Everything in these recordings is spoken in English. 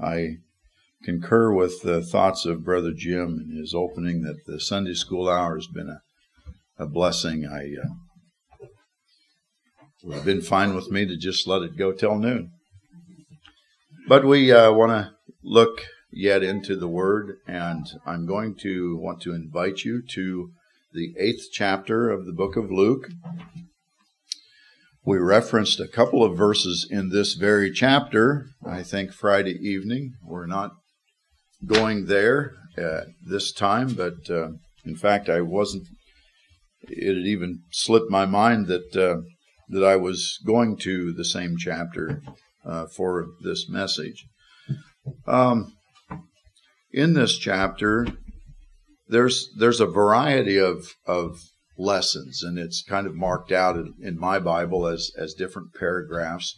I concur with the thoughts of Brother Jim in his opening that the Sunday school hour has been a, a blessing. I uh, would have been fine with me to just let it go till noon. But we uh, want to look yet into the Word, and I'm going to want to invite you to the eighth chapter of the book of Luke. We referenced a couple of verses in this very chapter, I think Friday evening. We're not going there this time, but uh, in fact, I wasn't. It had even slipped my mind that uh, that I was going to the same chapter uh, for this message. Um, in this chapter, there's there's a variety of of lessons, and it's kind of marked out in, in my Bible as as different paragraphs.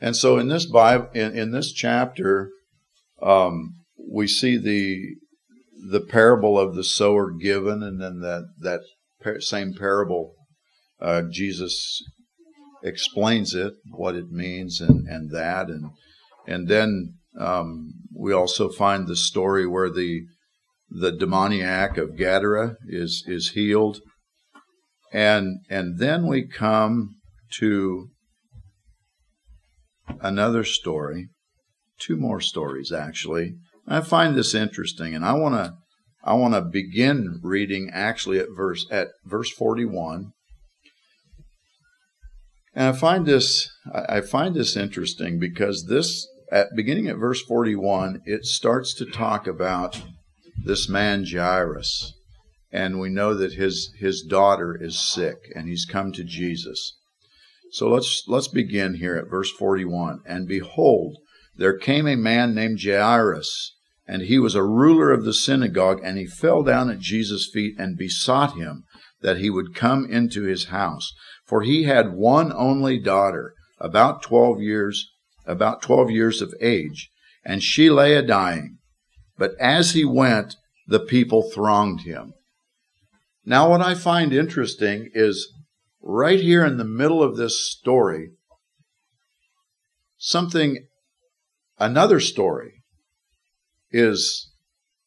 And so in this Bible, in, in this chapter, um, we see the the parable of the sower given, and then that that same parable, uh, Jesus explains it, what it means, and and that, and and then um, we also find the story where the the demoniac of Gadara is is healed, and and then we come to another story, two more stories actually, I find this interesting, and I want to I want to begin reading actually at verse at verse 41. And I find this I find this interesting because this at beginning at verse 41 it starts to talk about this man Jairus and we know that his his daughter is sick and he's come to Jesus. So let's let's begin here at verse 41 and behold there came a man named Jairus, and he was a ruler of the synagogue, and he fell down at Jesus' feet and besought him that he would come into his house. For he had one only daughter, about twelve years, about twelve years of age, and she lay a dying. But as he went, the people thronged him. Now, what I find interesting is right here in the middle of this story, something Another story is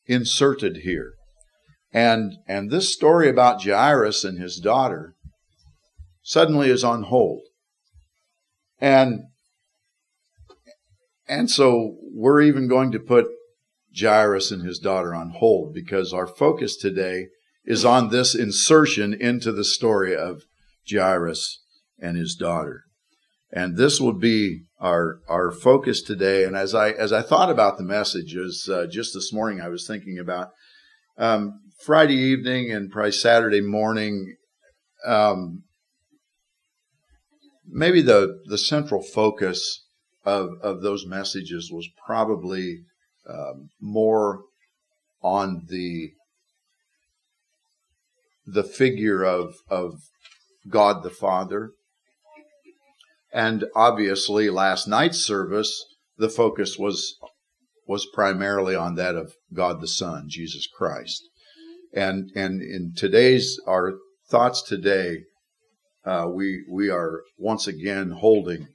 inserted here. And, and this story about Jairus and his daughter suddenly is on hold. And, and so we're even going to put Jairus and his daughter on hold because our focus today is on this insertion into the story of Jairus and his daughter. And this will be our our focus today. And as I as I thought about the messages uh, just this morning, I was thinking about um, Friday evening and probably Saturday morning. Um, maybe the the central focus of of those messages was probably um, more on the the figure of of God the Father and obviously, last night's service, the focus was was primarily on that of God the Son, Jesus Christ. And and in today's our thoughts today, uh, we we are once again holding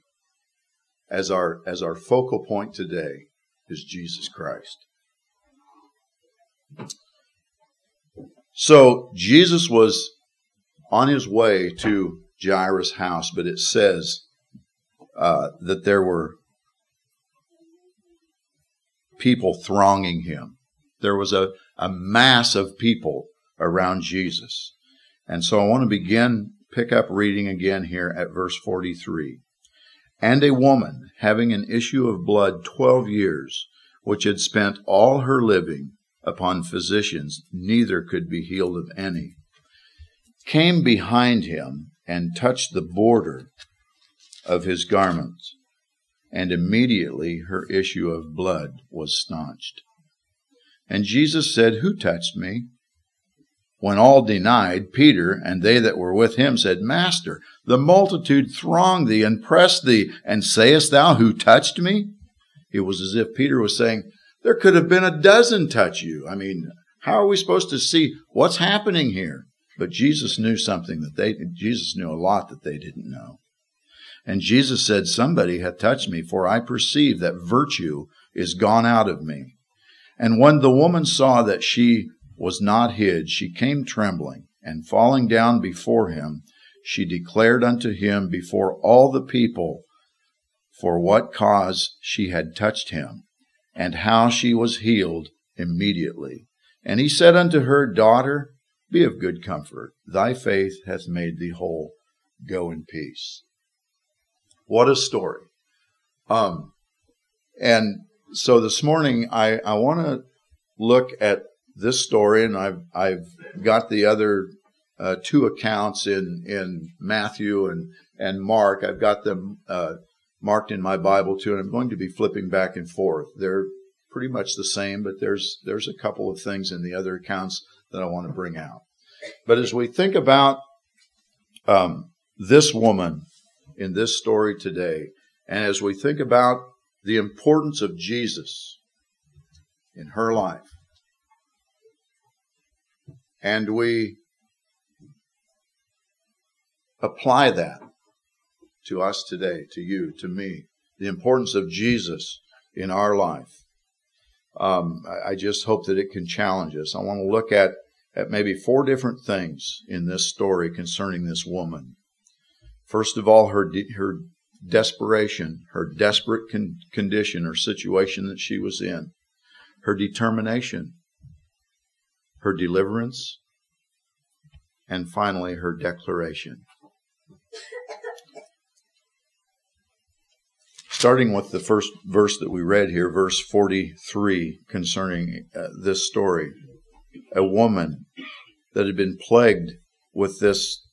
as our as our focal point today is Jesus Christ. So Jesus was on his way to Jairus' house, but it says uh, that there were people thronging him. There was a, a mass of people around Jesus. And so I want to begin, pick up reading again here at verse 43. And a woman having an issue of blood 12 years, which had spent all her living upon physicians, neither could be healed of any, came behind him and touched the border of his garments, and immediately her issue of blood was staunched. And Jesus said, Who touched me? When all denied, Peter and they that were with him said, Master, the multitude throng thee and press thee, and sayest thou, Who touched me? It was as if Peter was saying, There could have been a dozen touch you. I mean, how are we supposed to see what's happening here? But Jesus knew something that they, Jesus knew a lot that they didn't know. And Jesus said, Somebody hath touched me, for I perceive that virtue is gone out of me. And when the woman saw that she was not hid, she came trembling, and falling down before him, she declared unto him before all the people for what cause she had touched him, and how she was healed immediately. And he said unto her, Daughter, be of good comfort. Thy faith hath made thee whole. Go in peace. What a story. Um, and so this morning, I, I want to look at this story, and I've, I've got the other uh, two accounts in, in Matthew and, and Mark. I've got them uh, marked in my Bible too, and I'm going to be flipping back and forth. They're pretty much the same, but there's there's a couple of things in the other accounts that I want to bring out. But as we think about um, this woman in this story today, and as we think about the importance of Jesus in her life, and we apply that to us today, to you, to me, the importance of Jesus in our life. Um, I, I just hope that it can challenge us. I want to look at, at maybe four different things in this story concerning this woman. First of all, her, de- her desperation, her desperate con- condition or situation that she was in, her determination, her deliverance, and finally her declaration. Starting with the first verse that we read here, verse 43, concerning uh, this story. A woman that had been plagued with this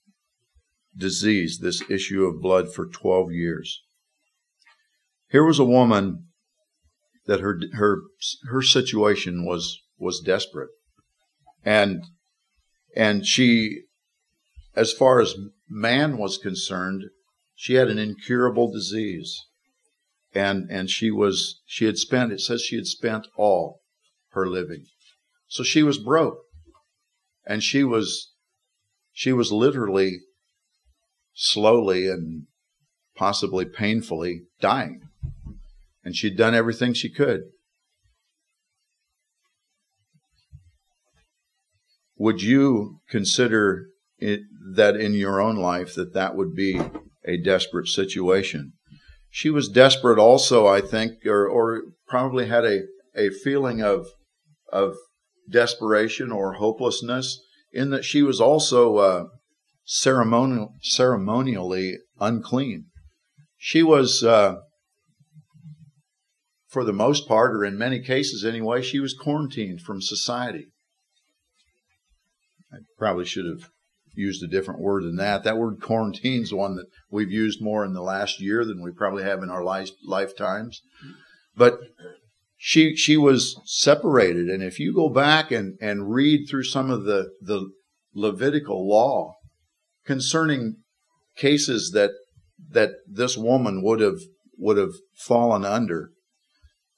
disease, this issue of blood for 12 years. Here was a woman that her her her situation was was desperate. And and she as far as man was concerned, she had an incurable disease and and she was she had spent it says she had spent all her living. So she was broke. And she was she was literally slowly and possibly painfully dying. And she'd done everything she could. Would you consider it, that in your own life that that would be a desperate situation she was desperate also, I think, or, or probably had a, a feeling of, of desperation or hopelessness in that she was also uh, ceremonial, ceremonially unclean. She was, uh, for the most part, or in many cases anyway, she was quarantined from society. I probably should have used a different word than that. That word quarantine is one that we've used more in the last year than we probably have in our life, lifetimes. But she she was separated, and if you go back and, and read through some of the, the Levitical law concerning cases that that this woman would have would have fallen under,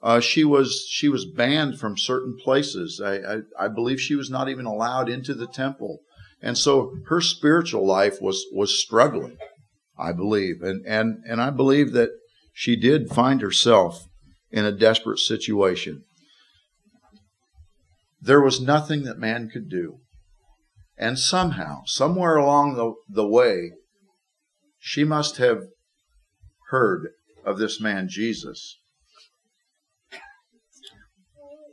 uh, she was she was banned from certain places. I, I, I believe she was not even allowed into the temple. And so her spiritual life was, was struggling, I believe. And, and, and I believe that she did find herself in a desperate situation. There was nothing that man could do. And somehow, somewhere along the, the way, she must have heard of this man Jesus.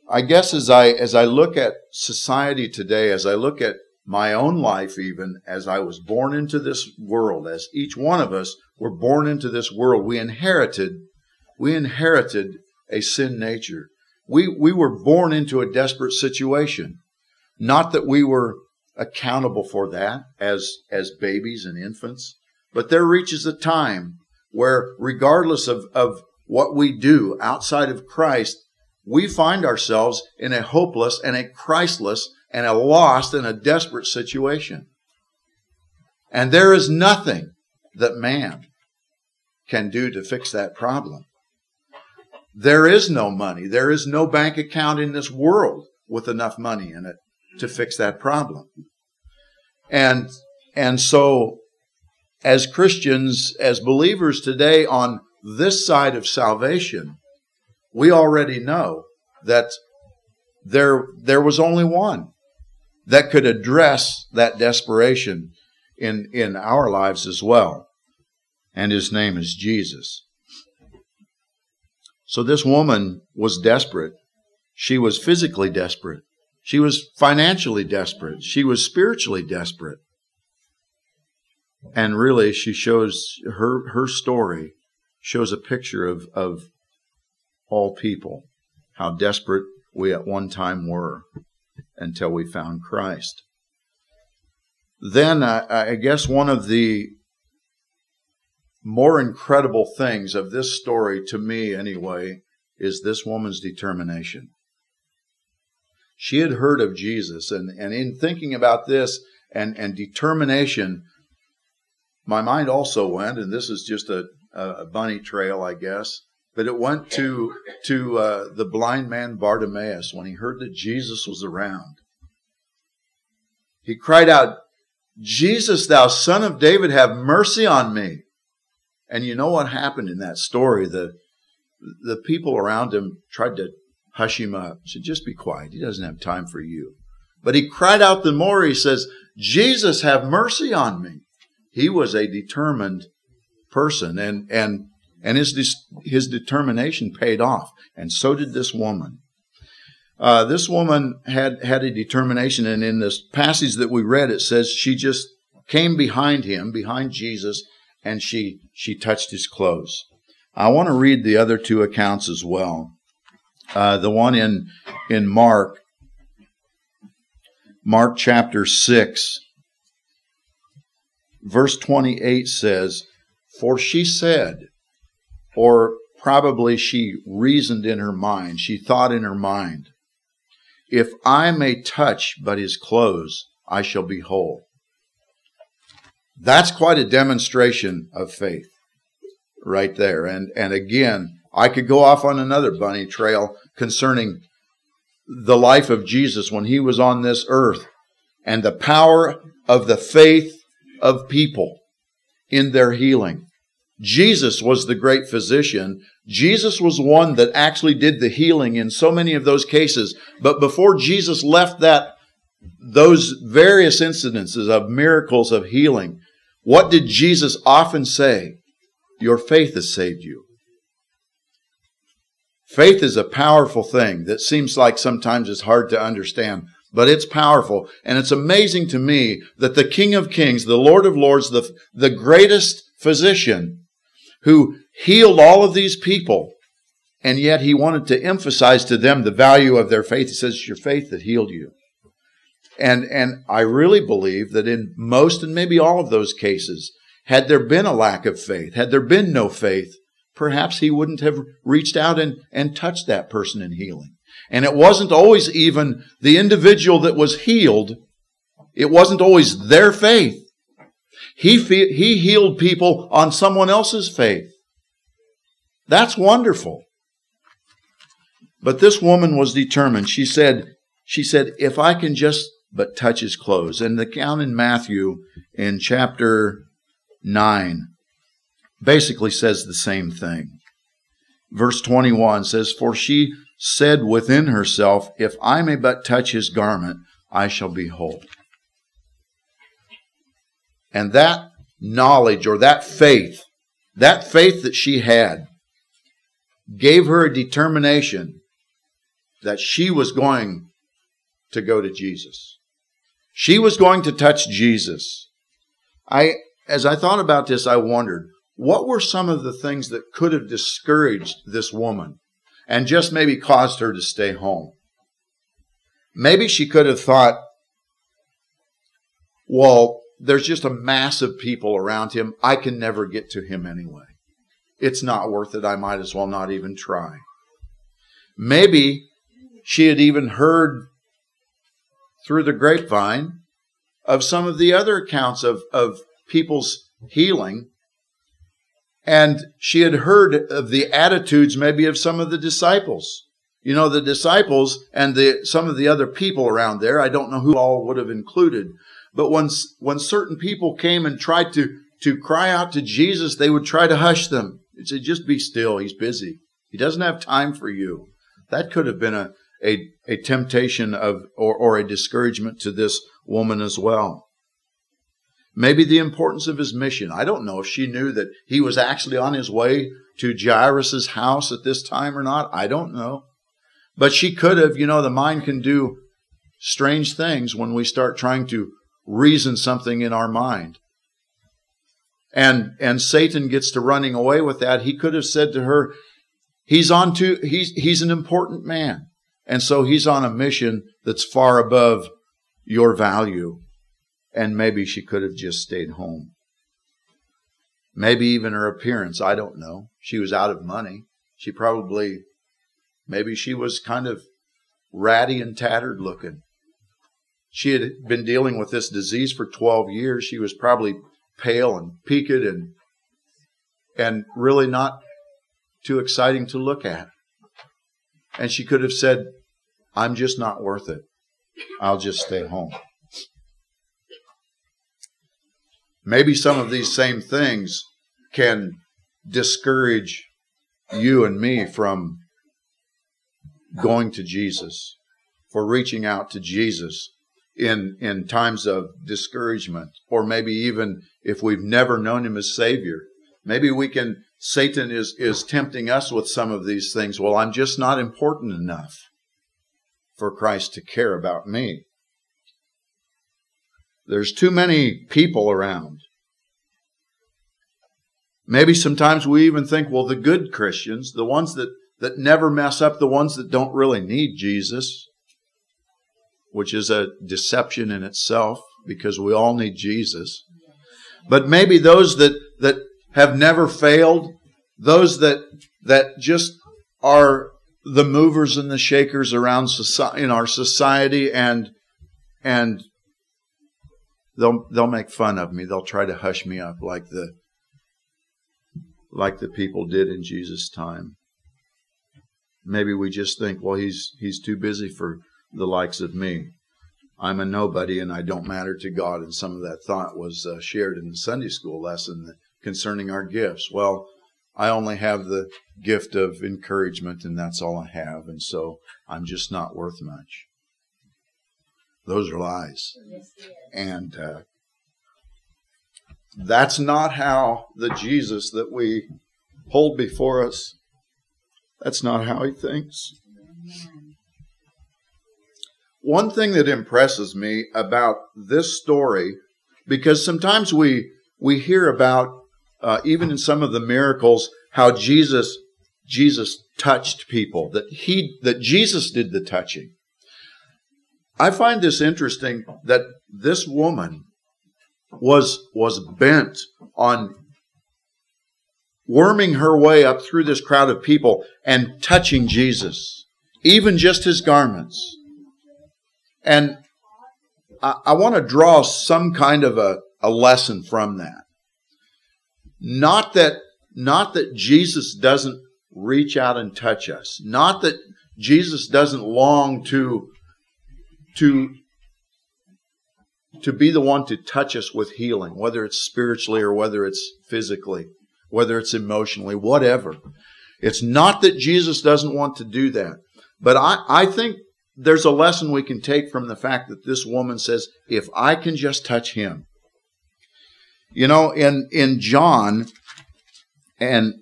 I guess as I as I look at society today, as I look at my own life, even as I was born into this world, as each one of us were born into this world, we inherited, we inherited a sin nature. We, we were born into a desperate situation. Not that we were accountable for that as, as babies and infants, but there reaches a time where regardless of, of what we do outside of Christ, we find ourselves in a hopeless and a Christless and a lost and a desperate situation. And there is nothing that man can do to fix that problem. There is no money. There is no bank account in this world with enough money in it to fix that problem. And, and so as Christians, as believers today on this side of salvation, we already know that there, there was only one that could address that desperation in, in our lives as well. And his name is Jesus. So this woman was desperate. She was physically desperate. She was financially desperate. She was spiritually desperate. And really, she shows her, her story shows a picture of, of all people, how desperate we at one time were until we found Christ. Then I, I guess one of the more incredible things of this story, to me anyway, is this woman's determination. She had heard of Jesus, and, and in thinking about this and, and determination, my mind also went, and this is just a, a bunny trail, I guess, but it went to to uh, the blind man Bartimaeus when he heard that Jesus was around. He cried out, "Jesus, thou son of David, have mercy on me!" And you know what happened in that story? The the people around him tried to hush him up. Said, "Just be quiet. He doesn't have time for you." But he cried out the more. He says, "Jesus, have mercy on me." He was a determined person, and and and his, his determination paid off. And so did this woman. Uh, this woman had, had a determination, and in this passage that we read, it says she just came behind him, behind Jesus, and she, she touched his clothes. I want to read the other two accounts as well. Uh, the one in, in Mark, Mark chapter 6, verse 28 says, For she said, or probably she reasoned in her mind, she thought in her mind, if I may touch but his clothes, I shall be whole. That's quite a demonstration of faith right there. And, and again, I could go off on another bunny trail concerning the life of Jesus when he was on this earth and the power of the faith of people in their healing. Jesus was the great physician. Jesus was one that actually did the healing in so many of those cases. But before Jesus left that, those various incidences of miracles of healing, what did Jesus often say? Your faith has saved you. Faith is a powerful thing that seems like sometimes it's hard to understand, but it's powerful. And it's amazing to me that the King of Kings, the Lord of Lords, the, the greatest physician, who healed all of these people. And yet he wanted to emphasize to them the value of their faith. He says, it's your faith that healed you. And, and I really believe that in most and maybe all of those cases, had there been a lack of faith, had there been no faith, perhaps he wouldn't have reached out and, and touched that person in healing. And it wasn't always even the individual that was healed. It wasn't always their faith. He, fe- he healed people on someone else's faith. That's wonderful. But this woman was determined. She said, she said, if I can just but touch his clothes. And the account in Matthew in chapter 9 basically says the same thing. Verse 21 says, For she said within herself, If I may but touch his garment, I shall be whole. And that knowledge or that faith, that faith that she had, gave her a determination that she was going to go to Jesus. She was going to touch Jesus. I, as I thought about this, I wondered, what were some of the things that could have discouraged this woman and just maybe caused her to stay home? Maybe she could have thought, well, there's just a mass of people around him. I can never get to him anyway. It's not worth it. I might as well not even try. Maybe she had even heard through the grapevine of some of the other accounts of, of people's healing. And she had heard of the attitudes maybe of some of the disciples. You know, the disciples and the, some of the other people around there, I don't know who all would have included, but when, when certain people came and tried to, to cry out to Jesus, they would try to hush them. He'd say, just be still. He's busy. He doesn't have time for you. That could have been a, a, a temptation of or, or a discouragement to this woman as well. Maybe the importance of his mission. I don't know if she knew that he was actually on his way to Jairus' house at this time or not. I don't know. But she could have, you know, the mind can do strange things when we start trying to reason something in our mind. And, and Satan gets to running away with that. He could have said to her, he's on to, he's, he's an important man. And so he's on a mission that's far above your value. And maybe she could have just stayed home. Maybe even her appearance, I don't know. She was out of money. She probably, maybe she was kind of ratty and tattered looking. She had been dealing with this disease for 12 years. She was probably pale and peaked and and really not too exciting to look at. And she could have said, I'm just not worth it. I'll just stay home. Maybe some of these same things can discourage you and me from going to Jesus, for reaching out to Jesus in, in times of discouragement, or maybe even if we've never known him as Savior. Maybe we can, Satan is, is tempting us with some of these things. Well, I'm just not important enough for Christ to care about me. There's too many people around. Maybe sometimes we even think, well, the good Christians, the ones that, that never mess up, the ones that don't really need Jesus, which is a deception in itself because we all need Jesus. But maybe those that, that have never failed, those that, that just are the movers and the shakers around society, in our society and, and they'll, they'll make fun of me. They'll try to hush me up like the, like the people did in Jesus' time. Maybe we just think, well, he's, he's too busy for the likes of me. I'm a nobody and I don't matter to God. And some of that thought was uh, shared in the Sunday school lesson concerning our gifts. Well, I only have the gift of encouragement and that's all I have. And so I'm just not worth much. Those are lies. And uh, that's not how the Jesus that we hold before us, that's not how he thinks. One thing that impresses me about this story, because sometimes we we hear about uh, even in some of the miracles how Jesus Jesus touched people that he that Jesus did the touching. I find this interesting that this woman was was bent on worming her way up through this crowd of people and touching Jesus, even just his garments. And I, I want to draw some kind of a, a lesson from that. Not that not that Jesus doesn't reach out and touch us. Not that Jesus doesn't long to to to be the one to touch us with healing, whether it's spiritually or whether it's physically, whether it's emotionally, whatever. It's not that Jesus doesn't want to do that. But I, I think there's a lesson we can take from the fact that this woman says, if I can just touch him. You know, in, in John, and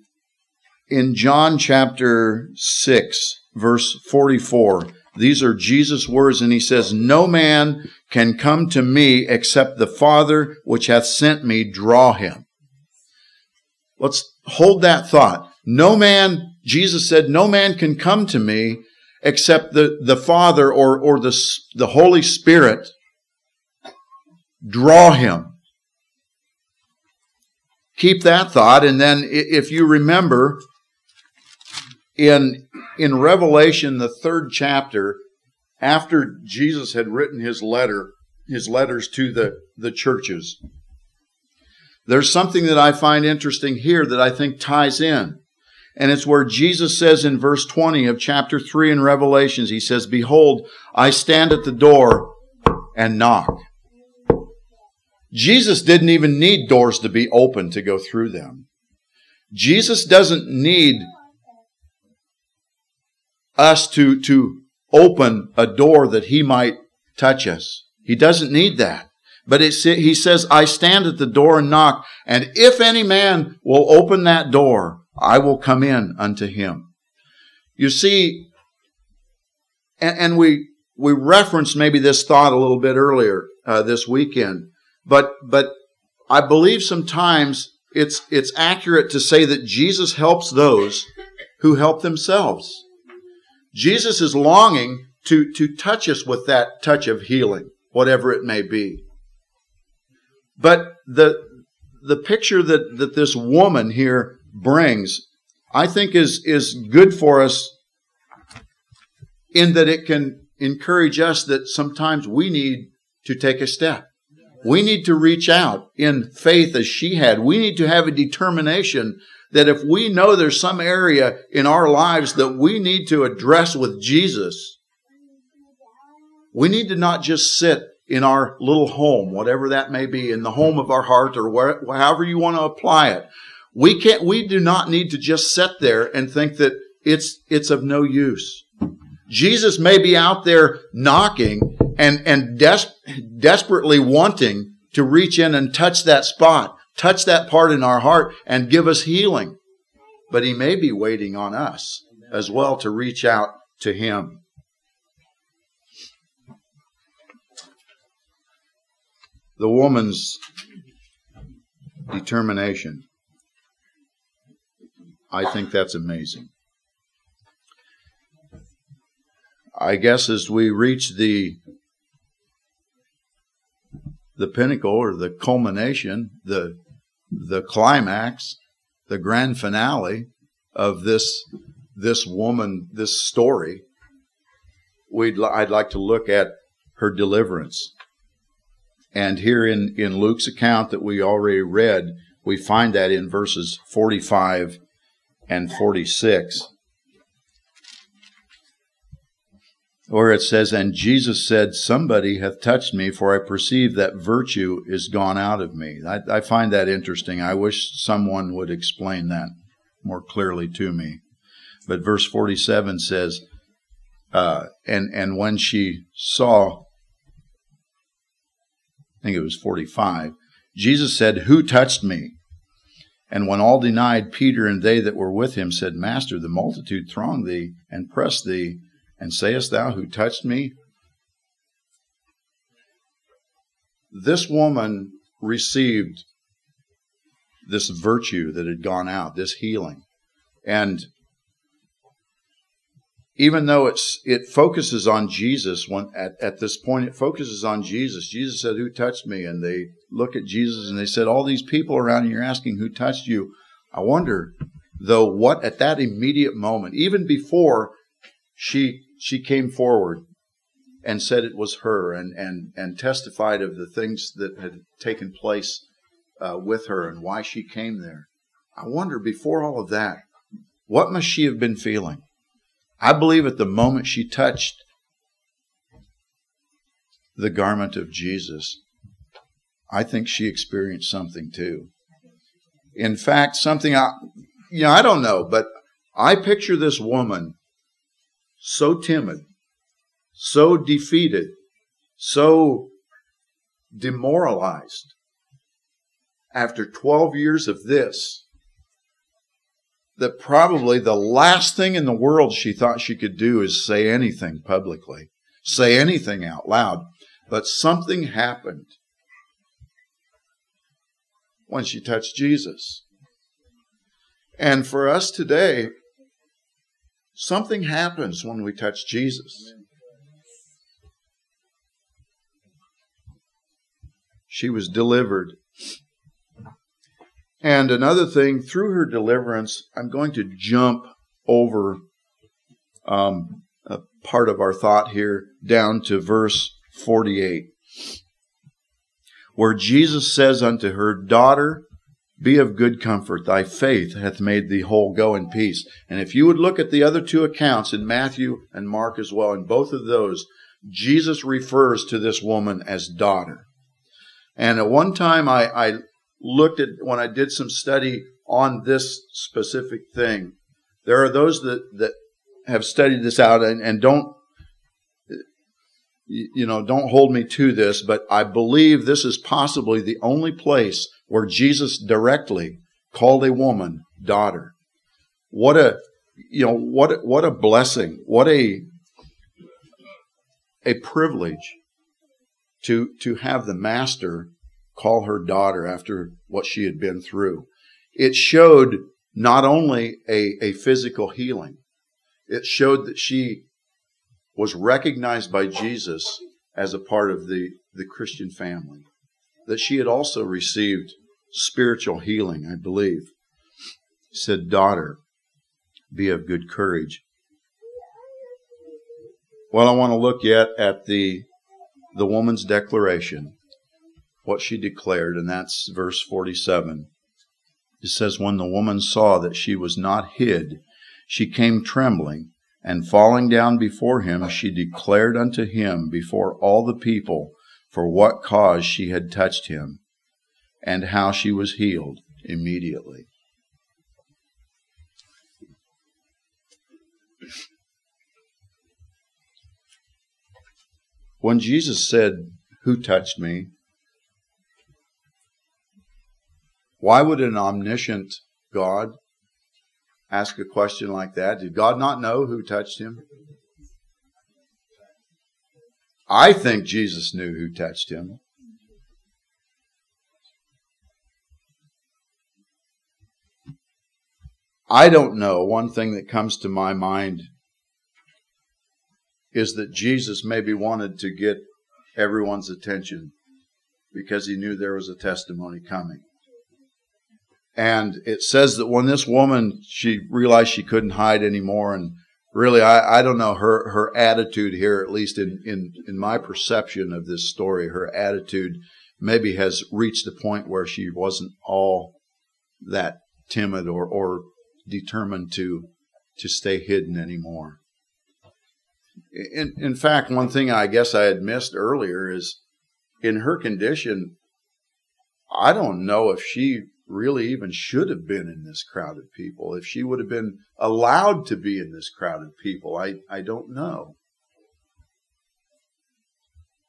in John chapter 6, verse 44, these are Jesus' words, and he says, No man can come to me except the Father which hath sent me draw him. Let's hold that thought. No man, Jesus said, no man can come to me except the, the Father or, or the, the Holy Spirit draw him. Keep that thought, and then if you remember, in in Revelation, the third chapter, after Jesus had written his letter, his letters to the, the churches, there's something that I find interesting here that I think ties in. And it's where Jesus says in verse 20 of chapter 3 in Revelations, he says, Behold, I stand at the door and knock. Jesus didn't even need doors to be open to go through them. Jesus doesn't need us to, to open a door that he might touch us. He doesn't need that. But he says, I stand at the door and knock, and if any man will open that door, I will come in unto him. You see, and, and we, we referenced maybe this thought a little bit earlier uh, this weekend, but, but I believe sometimes it's, it's accurate to say that Jesus helps those who help themselves. Jesus is longing to, to touch us with that touch of healing, whatever it may be. But the, the picture that, that this woman here brings, I think is, is good for us in that it can encourage us that sometimes we need to take a step. We need to reach out in faith as she had. We need to have a determination that if we know there's some area in our lives that we need to address with Jesus, we need to not just sit in our little home, whatever that may be, in the home of our heart or where, however you want to apply it. We can't, we do not need to just sit there and think that it's, it's of no use. Jesus may be out there knocking and, and des- desperately wanting to reach in and touch that spot, touch that part in our heart and give us healing. But he may be waiting on us as well to reach out to him. The woman's determination. I think that's amazing. I guess as we reach the the pinnacle or the culmination, the the climax, the grand finale of this this woman, this story, we'd I'd like to look at her deliverance. And here in, in Luke's account that we already read, we find that in verses 45 and 46. Or it says, And Jesus said, Somebody hath touched me, for I perceive that virtue is gone out of me. I, I, find that interesting. I wish someone would explain that more clearly to me. But verse 47 says, uh, and, and when she saw, I think it was 45, Jesus said, Who touched me? And when all denied, Peter and they that were with him said, Master, the multitude throng thee and press thee and sayest thou, Who touched me? This woman received this virtue that had gone out, this healing. And even though it's it focuses on Jesus when at, at this point it focuses on Jesus. Jesus said, Who touched me? And they look at Jesus and they said, All these people around you, you're asking who touched you. I wonder though what at that immediate moment, even before she she came forward and said it was her and, and, and testified of the things that had taken place uh, with her and why she came there. I wonder, before all of that, what must she have been feeling? I believe at the moment she touched the garment of Jesus, I think she experienced something too. In fact, something I, you know, I don't know, but I picture this woman so timid, so defeated, so demoralized after 12 years of this that probably the last thing in the world she thought she could do is say anything publicly, say anything out loud. But something happened when she touched Jesus. And for us today, Something happens when we touch Jesus. She was delivered. And another thing, through her deliverance, I'm going to jump over um, a part of our thought here down to verse 48, where Jesus says unto her, Daughter, be of good comfort. Thy faith hath made thee whole. Go in peace. And if you would look at the other two accounts in Matthew and Mark as well, in both of those, Jesus refers to this woman as daughter. And at one time I, I looked at, when I did some study on this specific thing, there are those that, that have studied this out and, and don't you know, don't hold me to this, but I believe this is possibly the only place where Jesus directly called a woman daughter. What a, you know, what, what a blessing. What a, a privilege to, to have the master call her daughter after what she had been through. It showed not only a, a physical healing, it showed that she was recognized by Jesus as a part of the, the Christian family. That she had also received spiritual healing, I believe. He said, Daughter, be of good courage. Well, I want to look yet at the the woman's declaration, what she declared, and that's verse 47. It says, When the woman saw that she was not hid, she came trembling and falling down before him, she declared unto him before all the people for what cause she had touched him, and how she was healed immediately. When Jesus said, Who touched me? Why would an omniscient God ask a question like that? Did God not know who touched him? I think Jesus knew who touched him. I don't know. One thing that comes to my mind is that Jesus maybe wanted to get everyone's attention because he knew there was a testimony coming. And it says that when this woman, she realized she couldn't hide anymore. And really, I, I don't know her, her attitude here, at least in, in, in my perception of this story, her attitude maybe has reached a point where she wasn't all that timid or, or determined to, to stay hidden anymore. In, in fact, one thing I guess I had missed earlier is in her condition, I don't know if she really even should have been in this crowd of people. If she would have been allowed to be in this crowd of people, I, I don't know.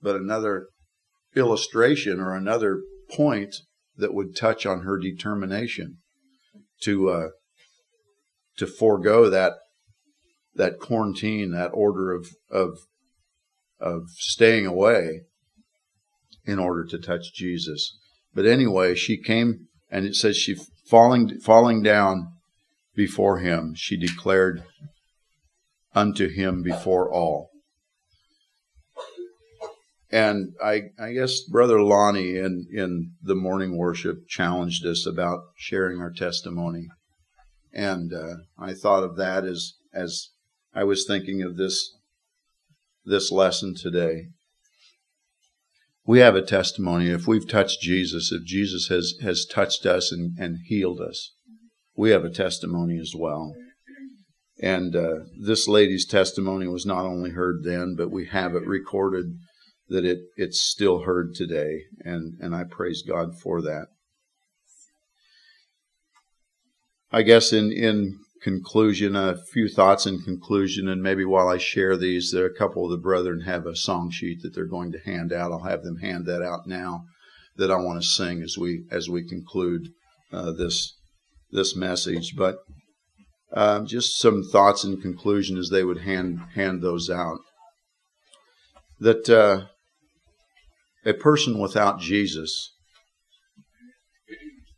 But another illustration or another point that would touch on her determination to uh, to forego that that quarantine, that order of of of staying away in order to touch Jesus. But anyway, she came and it says she falling falling down before him, she declared unto him before all. And I, I guess Brother Lonnie in, in the morning worship challenged us about sharing our testimony. And uh, I thought of that as, as I was thinking of this, this lesson today we have a testimony. If we've touched Jesus, if Jesus has, has touched us and, and healed us, we have a testimony as well. And uh, this lady's testimony was not only heard then, but we have it recorded that it, it's still heard today. And, and I praise God for that. I guess in, in conclusion, a few thoughts in conclusion, and maybe while I share these, a couple of the brethren have a song sheet that they're going to hand out. I'll have them hand that out now that I want to sing as we as we conclude uh, this this message. But uh, just some thoughts in conclusion as they would hand hand those out. That uh, a person without Jesus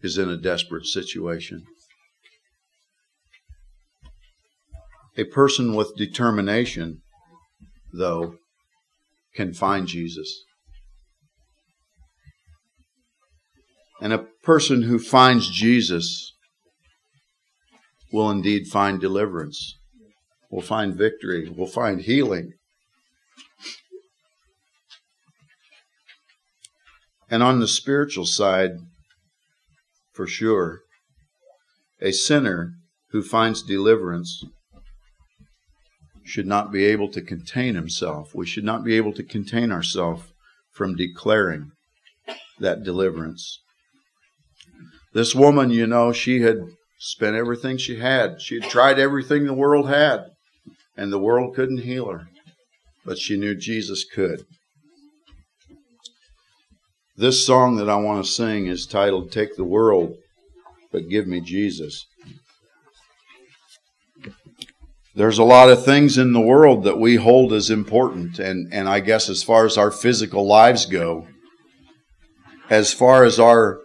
is in a desperate situation. A person with determination, though, can find Jesus. And a person who finds Jesus will indeed find deliverance, will find victory, will find healing. And on the spiritual side, for sure, a sinner who finds deliverance should not be able to contain himself. We should not be able to contain ourselves from declaring that deliverance. This woman, you know, she had spent everything she had. She had tried everything the world had. and the world couldn't heal her, but she knew Jesus could. This song that I want to sing is titled Take the World, but Give Me Jesus. There's a lot of things in the world that we hold as important, and, and I guess as far as our physical lives go, as far as our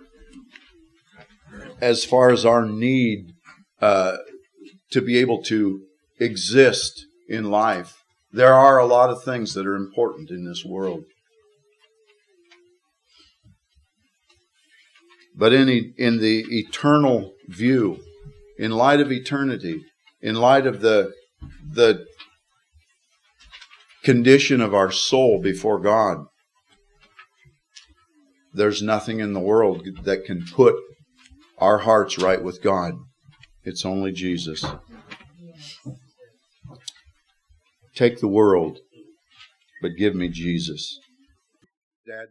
as far as our need uh, to be able to exist in life, there are a lot of things that are important in this world. But in, in the eternal view, in light of eternity, in light of the, the condition of our soul before God, there's nothing in the world that can put our hearts right with God. It's only Jesus. Take the world, but give me Jesus. Dad,